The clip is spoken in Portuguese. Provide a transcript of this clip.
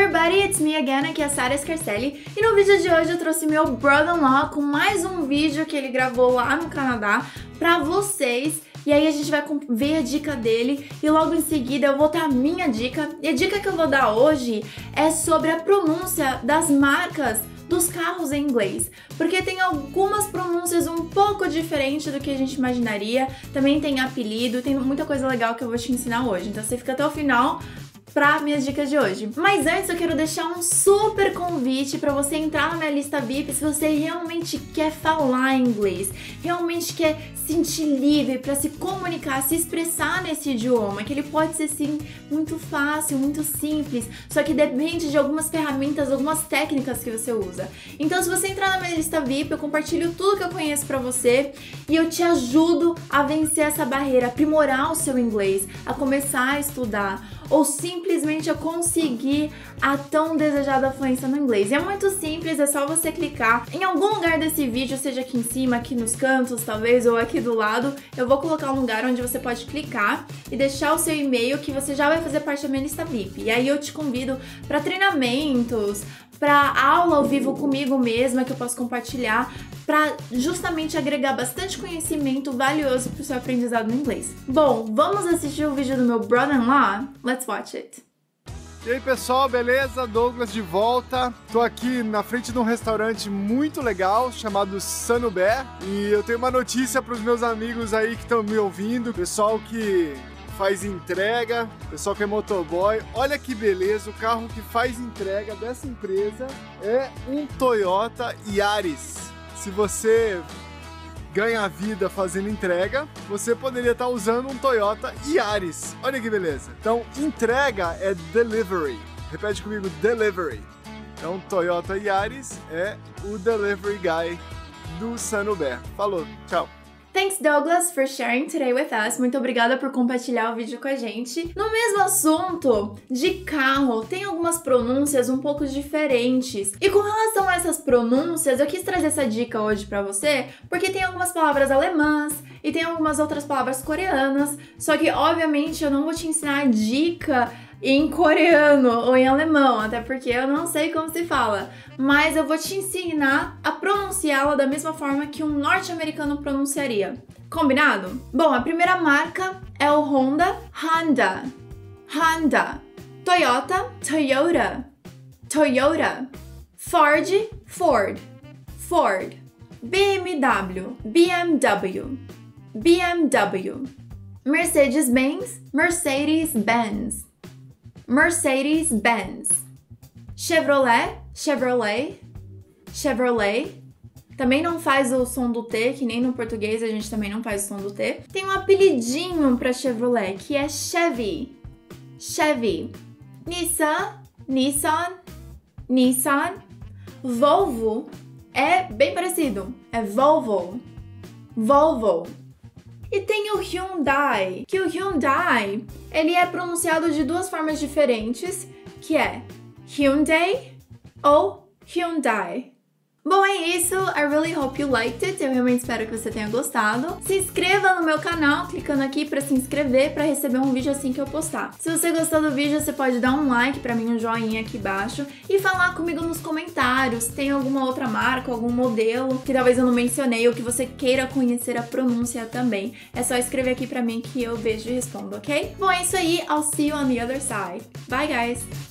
everybody, it's me again, aqui é a Sarah Scarcelli. E no vídeo de hoje eu trouxe meu brother-in-law com mais um vídeo que ele gravou lá no Canadá pra vocês. E aí a gente vai ver a dica dele. E logo em seguida eu vou ter a minha dica. E a dica que eu vou dar hoje é sobre a pronúncia das marcas dos carros em inglês, porque tem algumas pronúncias um pouco diferentes do que a gente imaginaria, também tem apelido, tem muita coisa legal que eu vou te ensinar hoje, então você fica até o final para minhas dicas de hoje. Mas antes eu quero deixar um super convite para você entrar na minha lista VIP se você realmente quer falar inglês, realmente quer sentir livre para se comunicar, se expressar nesse idioma, que ele pode ser sim muito fácil, muito simples, só que depende de algumas ferramentas, algumas técnicas que você usa. Então se você entrar na minha lista VIP, eu compartilho tudo que eu conheço para você e eu te ajudo a vencer essa barreira, aprimorar o seu inglês, a começar a estudar ou simplesmente a conseguir a tão desejada fluência no inglês. E é muito simples, é só você clicar em algum lugar desse vídeo, seja aqui em cima, aqui nos cantos, talvez, ou aqui do lado. Eu vou colocar um lugar onde você pode clicar e deixar o seu e-mail que você já vai fazer parte da minha lista VIP. E aí eu te convido para treinamentos, para aula ao vivo comigo mesma que eu posso compartilhar para justamente agregar bastante conhecimento valioso para o seu aprendizado no inglês. Bom, vamos assistir o vídeo do meu brother-in-law? Let's watch it. E aí pessoal, beleza? Douglas de volta. Tô aqui na frente de um restaurante muito legal chamado Sanubé e eu tenho uma notícia para os meus amigos aí que estão me ouvindo, pessoal que faz entrega, pessoal que é motoboy. Olha que beleza, o carro que faz entrega dessa empresa é um Toyota Yaris. Se você ganha vida fazendo entrega, você poderia estar usando um Toyota Yaris. Olha que beleza. Então, entrega é delivery. Repete comigo, delivery. Então, Toyota Yaris é o delivery guy do Sanubé. Falou, tchau. Thanks, Douglas, for sharing today with us. Muito obrigada por compartilhar o vídeo com a gente. No mesmo assunto de carro, tem algumas pronúncias um pouco diferentes. E com relação a essas pronúncias, eu quis trazer essa dica hoje para você, porque tem algumas palavras alemãs e tem algumas outras palavras coreanas. Só que, obviamente, eu não vou te ensinar a dica em coreano ou em alemão, até porque eu não sei como se fala, mas eu vou te ensinar a pronunciá-la da mesma forma que um norte-americano pronunciaria. Combinado? Bom, a primeira marca é o Honda, Honda, Honda, Toyota, Toyota, Toyota, Ford, Ford, Ford, BMW, BMW, BMW, Mercedes-Benz, Mercedes-Benz. Mercedes-Benz. Chevrolet, Chevrolet, Chevrolet. Também não faz o som do T, que nem no português a gente também não faz o som do T. Tem um apelidinho para Chevrolet, que é Chevy. Chevy. Nissan, Nissan, Nissan. Volvo é bem parecido, é Volvo. Volvo. Tem o Hyundai, que o Hyundai, ele é pronunciado de duas formas diferentes, que é Hyundai ou Hyundai. Bom, é isso. I really hope you liked it. Eu realmente espero que você tenha gostado. Se inscreva no meu canal, clicando aqui para se inscrever para receber um vídeo assim que eu postar. Se você gostou do vídeo, você pode dar um like para mim, um joinha aqui embaixo e falar comigo nos comentários. Tem alguma outra marca, algum modelo que talvez eu não mencionei ou que você queira conhecer a pronúncia também. É só escrever aqui para mim que eu vejo e respondo, ok? Bom, é isso aí. I'll see you on the other side. Bye, guys!